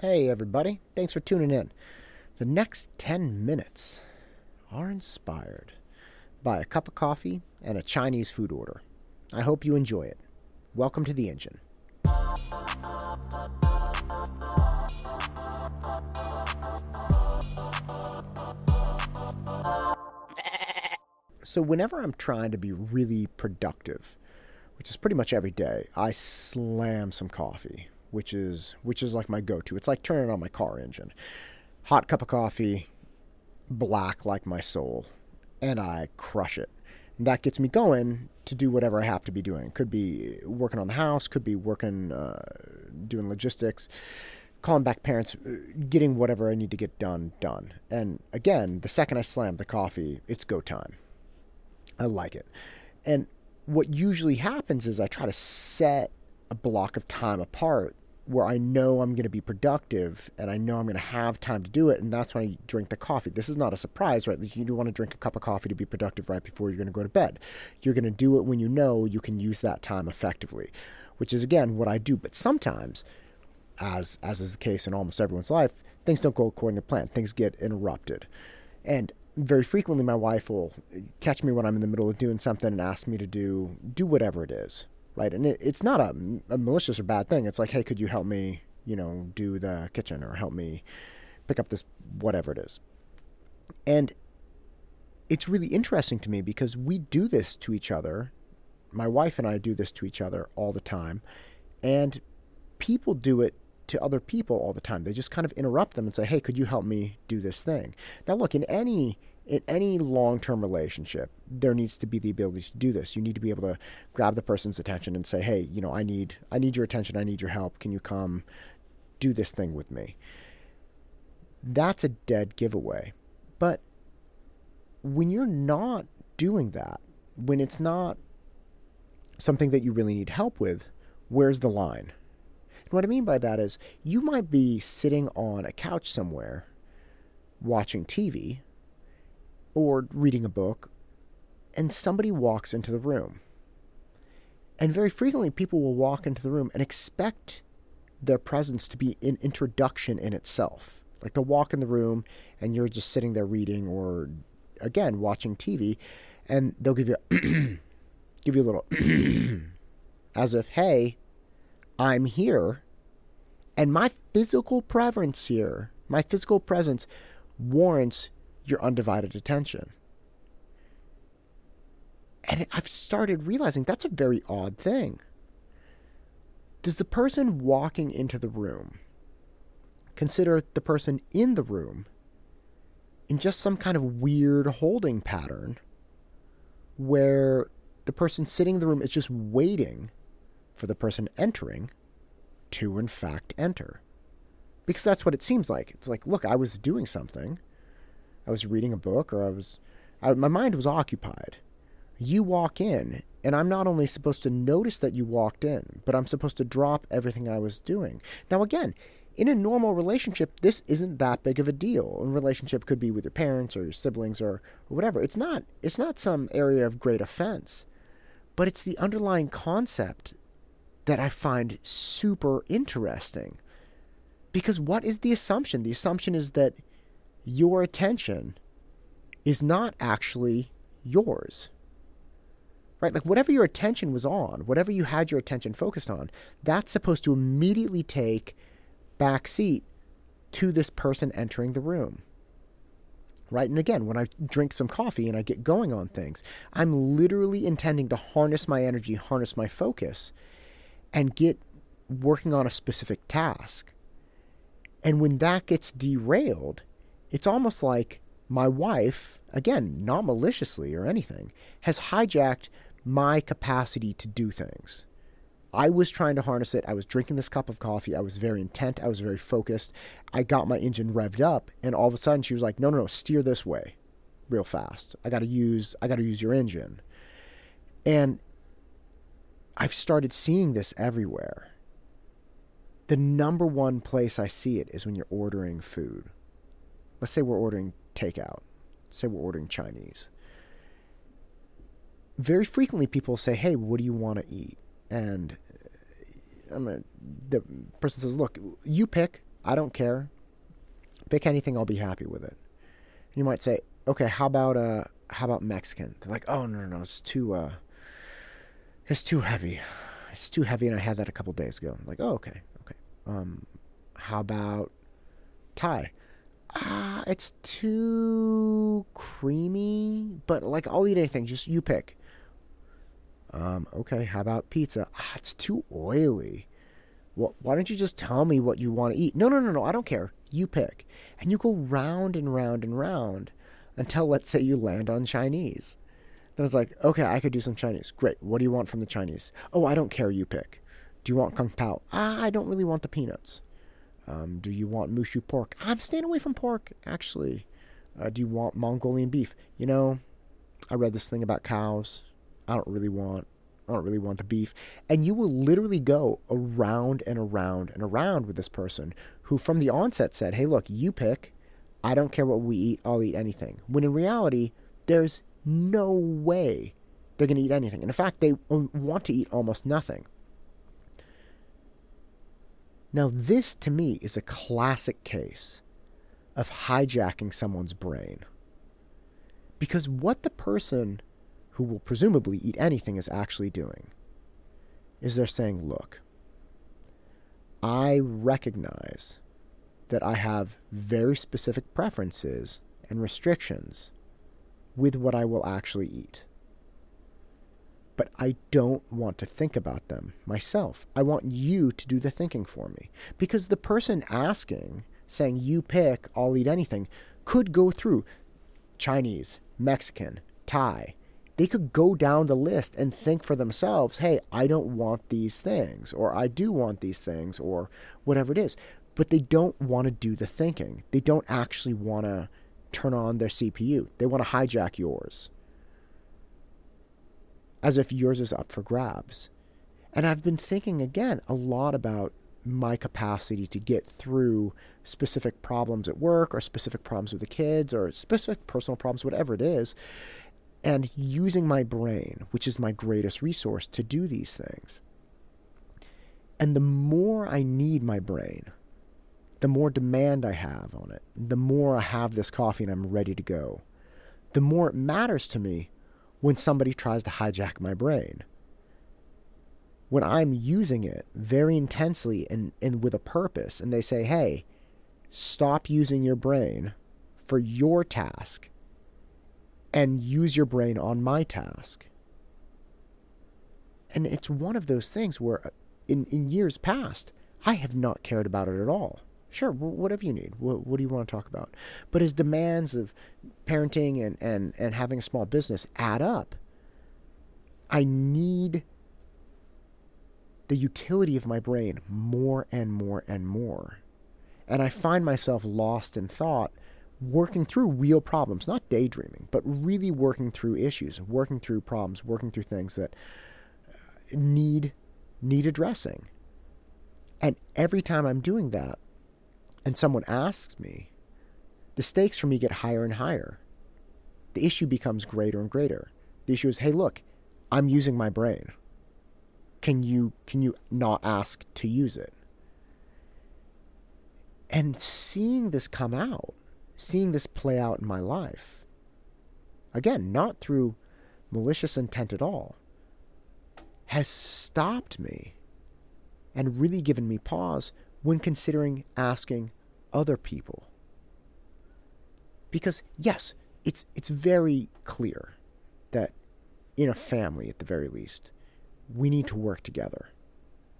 Hey, everybody. Thanks for tuning in. The next 10 minutes are inspired by a cup of coffee and a Chinese food order. I hope you enjoy it. Welcome to the engine. So, whenever I'm trying to be really productive, which is pretty much every day, I slam some coffee which is which is like my go-to. It's like turning on my car engine. Hot cup of coffee, black like my soul, and I crush it. And that gets me going to do whatever I have to be doing. Could be working on the house, could be working uh, doing logistics, calling back parents, uh, getting whatever I need to get done done. And again, the second I slam the coffee, it's go time. I like it. And what usually happens is I try to set a block of time apart where I know I'm going to be productive and I know I'm going to have time to do it. And that's when I drink the coffee. This is not a surprise, right? You do want to drink a cup of coffee to be productive right before you're going to go to bed. You're going to do it when you know you can use that time effectively, which is again what I do. But sometimes, as as is the case in almost everyone's life, things don't go according to plan. Things get interrupted, and very frequently my wife will catch me when I'm in the middle of doing something and ask me to do do whatever it is right? And it, it's not a, a, malicious or bad thing. It's like, hey, could you help me, you know, do the kitchen or help me pick up this whatever it is? And it's really interesting to me because we do this to each other. My wife and I do this to each other all the time, and people do it to other people all the time. They just kind of interrupt them and say, "Hey, could you help me do this thing?" Now, look, in any in any long term relationship, there needs to be the ability to do this. You need to be able to grab the person's attention and say, Hey, you know, I need I need your attention, I need your help. Can you come do this thing with me? That's a dead giveaway. But when you're not doing that, when it's not something that you really need help with, where's the line? And what I mean by that is you might be sitting on a couch somewhere watching TV or reading a book, and somebody walks into the room. And very frequently, people will walk into the room and expect their presence to be an introduction in itself. Like they'll walk in the room and you're just sitting there reading or, again, watching TV, and they'll give you give you a little as if, hey, I'm here, and my physical presence here, my physical presence warrants your undivided attention. And I've started realizing that's a very odd thing. Does the person walking into the room consider the person in the room in just some kind of weird holding pattern where the person sitting in the room is just waiting for the person entering to, in fact, enter? Because that's what it seems like. It's like, look, I was doing something I was reading a book or I was, I, my mind was occupied. You walk in, and I'm not only supposed to notice that you walked in, but I'm supposed to drop everything I was doing. Now, again, in a normal relationship, this isn't that big of a deal. A relationship could be with your parents or your siblings or, or whatever. It's not. It's not some area of great offense, but it's the underlying concept that I find super interesting. Because what is the assumption? The assumption is that your attention is not actually yours. Right? Like whatever your attention was on, whatever you had your attention focused on, that's supposed to immediately take back seat to this person entering the room. Right? And again, when I drink some coffee and I get going on things, I'm literally intending to harness my energy, harness my focus, and get working on a specific task. And when that gets derailed, it's almost like my wife, again, not maliciously or anything, has hijacked my capacity to do things. I was trying to harness it. I was drinking this cup of coffee. I was very intent. I was very focused. I got my engine revved up, and all of a sudden she was like, "No, no, no, steer this way, real fast. I got to use. I got to use your engine." And I've started seeing this everywhere. The number one place I see it is when you're ordering food let's say we're ordering takeout, say we're ordering Chinese. Very frequently, people say, "Hey, what do you want to eat?" And uh, I'm a, the person says, "Look, you pick. I don't care. Pick anything, I'll be happy with it. You might say, okay, how about uh, how about Mexican? They're like, oh no, no, no, it's too uh, it's too heavy. It's too heavy, and I had that a couple days ago. I'm like, oh, okay, okay. Um, how about Thai? Ah, it's too creamy, but like I'll eat anything. Just you pick. Um, okay, how about pizza? Ah, it's too oily. Well, why don't you just tell me what you want to eat? No, no, no, no, I don't care. You pick. And you go round and round and round until, let's say, you land on Chinese. Then it's like, okay, I could do some Chinese. Great. What do you want from the Chinese? Oh, I don't care. You pick. Do you want kung pao? Ah, I don't really want the peanuts. Um, do you want moo shu pork? I'm staying away from pork, actually. Uh, do you want Mongolian beef? You know, I read this thing about cows. I don't really want I don't really want the beef. And you will literally go around and around and around with this person who, from the onset, said, Hey, look, you pick. I don't care what we eat. I'll eat anything. When in reality, there's no way they're going to eat anything. And in fact, they want to eat almost nothing. Now, this to me is a classic case of hijacking someone's brain. Because what the person who will presumably eat anything is actually doing is they're saying, look, I recognize that I have very specific preferences and restrictions with what I will actually eat. But I don't want to think about them myself. I want you to do the thinking for me. Because the person asking, saying, you pick, I'll eat anything, could go through Chinese, Mexican, Thai, they could go down the list and think for themselves, hey, I don't want these things, or I do want these things, or whatever it is. But they don't want to do the thinking. They don't actually want to turn on their CPU. They want to hijack yours. As if yours is up for grabs. And I've been thinking again a lot about my capacity to get through specific problems at work or specific problems with the kids or specific personal problems, whatever it is and using my brain, which is my greatest resource, to do these things. And the more I need my brain, the more demand I have on it, the more I have this coffee and I'm ready to go, the more it matters to me when somebody tries to hijack my brain. When I'm using it very intensely and, and with a purpose, and they say, hey, stop using your brain for your task and use your brain on my task. And it's one of those things where in, in years past, I have not cared about it at all. Sure, whatever you need. What, what do you want to talk about? But as demands of parenting and, and, and having a small business add up, I need the utility of my brain more and more and more. And I find myself lost in thought working through real problems, not daydreaming, but really working through issues, working through problems, working through things that uh, need need addressing. And every time I'm doing that and someone asks me, the stakes for me get higher and higher. The issue becomes greater and greater. The issue is, hey, look, I'm using my brain. Can you can you not ask to use it? And seeing this come out seeing this play out in my life, again, not through malicious intent at all, has stopped me and really given me pause when considering asking other people. Because, yes, it's, it's very clear that in a family, at the very least, we need to work together.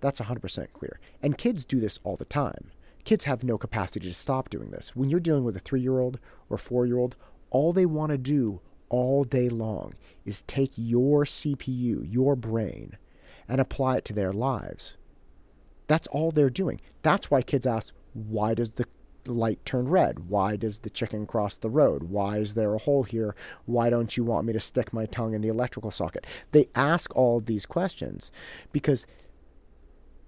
That's 100% clear. And kids do this all the time. Kids have no capacity to stop doing this. When you're dealing with a three year old or four year old, all they want to do all day long is take your CPU, your brain, and apply it to their lives. That's all they're doing. That's why kids ask, why does the light turn red? Why does the chicken cross the road? Why is there a hole here? Why don't you want me to stick my tongue in the electrical socket? They ask all these questions because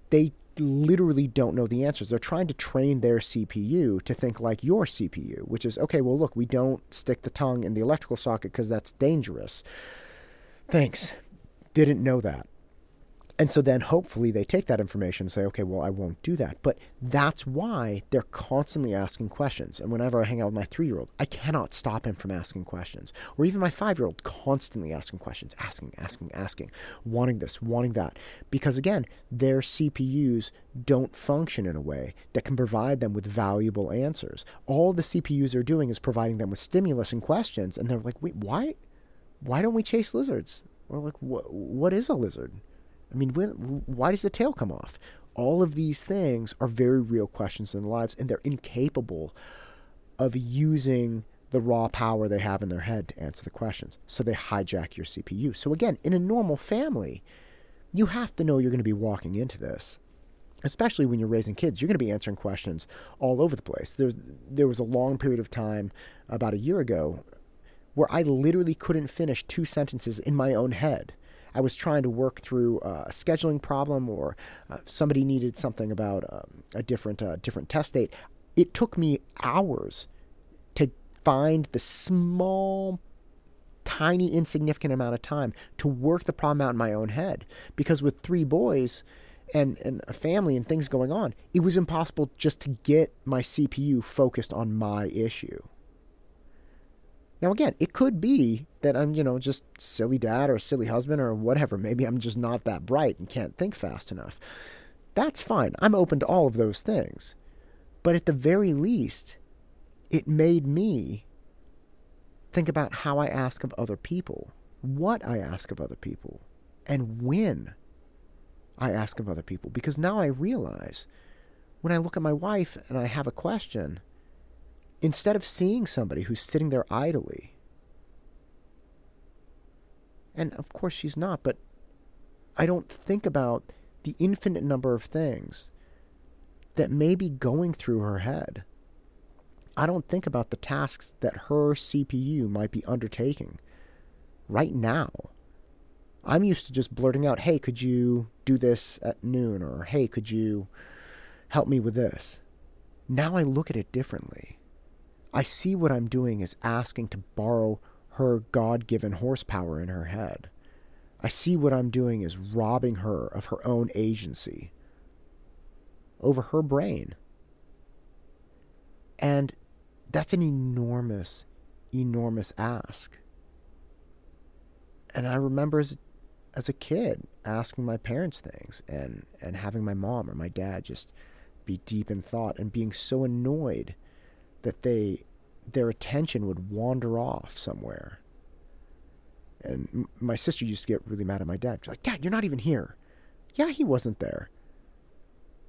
they literally don't know the answers. They're trying to train their CPU to think like your CPU, which is okay, well, look, we don't stick the tongue in the electrical socket because that's dangerous. Thanks. Didn't know that. And so then hopefully they take that information and say, okay, well, I won't do that. But that's why they're constantly asking questions. And whenever I hang out with my three year old, I cannot stop him from asking questions. Or even my five year old constantly asking questions, asking, asking, asking, wanting this, wanting that. Because again, their CPUs don't function in a way that can provide them with valuable answers. All the CPUs are doing is providing them with stimulus and questions. And they're like, wait, why? Why don't we chase lizards? Or like, what, what is a lizard? I mean, when, why does the tail come off? All of these things are very real questions in lives, and they're incapable of using the raw power they have in their head to answer the questions. So they hijack your CPU. So again, in a normal family, you have to know you're going to be walking into this. Especially when you're raising kids, you're going to be answering questions all over the place. There's, there was a long period of time about a year ago where I literally couldn't finish two sentences in my own head I was trying to work through a scheduling problem or uh, somebody needed something about um, a different uh, different test date. It took me hours to find the small tiny insignificant amount of time to work the problem out in my own head because with three boys and, and a family and things going on it was impossible just to get my cpu focused on my issue now, again, it could be that I'm, you know, just silly dad or silly husband or whatever. Maybe I'm just not that bright and can't think fast enough. That's fine. I'm open to all of those things. But at the very least, it made me think about how I ask of other people, what I ask of other people, and when I ask of other people. Because now I realize when I look at my wife and I have a question, instead of seeing somebody who's sitting there idly. And of course she's not, but I don't think about the infinite number of things that may be going through her head. I don't think about the tasks that her CPU might be undertaking right now. I'm used to just blurting out, hey, could you do this at noon? Or hey, could you help me with this? Now I look at it differently. I see what I'm doing is asking to borrow her God given horsepower in her head. I see what I'm doing is robbing her of her own agency over her brain. And that's an enormous, enormous ask. And I remember as, as a kid asking my parents things and, and having my mom or my dad just be deep in thought and being so annoyed that they their attention would wander off somewhere. And my sister used to get really mad at my dad. She's like, "Dad, you're not even here." Yeah, he wasn't there.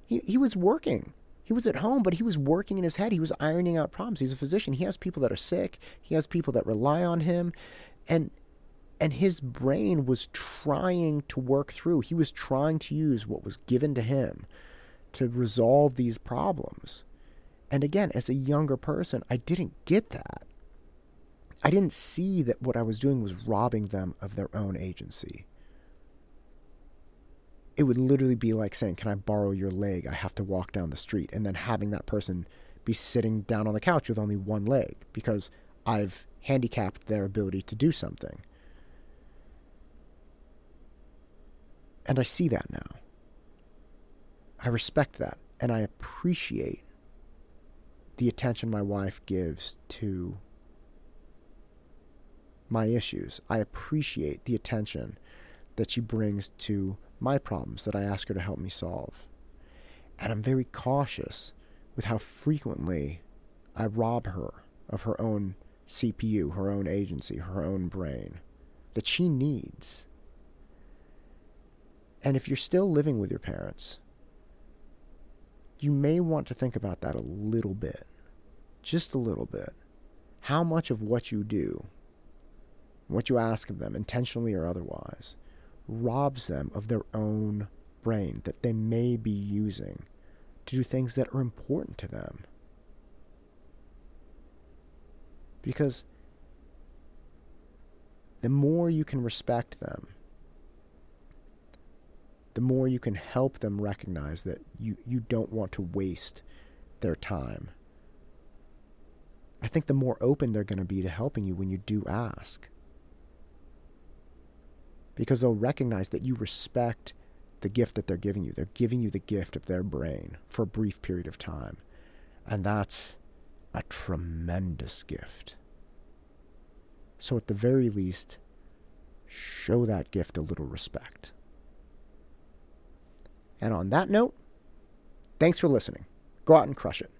He he was working. He was at home, but he was working in his head. He was ironing out problems. He's a physician. He has people that are sick. He has people that rely on him, and and his brain was trying to work through. He was trying to use what was given to him to resolve these problems. And again, as a younger person, I didn't get that. I didn't see that what I was doing was robbing them of their own agency. It would literally be like saying, Can I borrow your leg? I have to walk down the street. And then having that person be sitting down on the couch with only one leg because I've handicapped their ability to do something. And I see that now. I respect that. And I appreciate the attention my wife gives to my issues. I appreciate the attention that she brings to my problems that I ask her to help me solve. And I'm very cautious with how frequently I rob her of her own CPU, her own agency, her own brain that she needs. And if you're still living with your parents, you may want to think about that a little bit. Just a little bit. How much of what you do, what you ask of them, intentionally or otherwise, robs them of their own brain that they may be using to do things that are important to them. Because the more you can respect them, the more you can help them recognize that you, you don't want to waste their time. I think the more open they're going to be to helping you when you do ask. Because they'll recognize that you respect the gift that they're giving you. They're giving you the gift of their brain for a brief period of time. And that's a tremendous gift. So, at the very least, show that gift a little respect. And on that note, thanks for listening. Go out and crush it.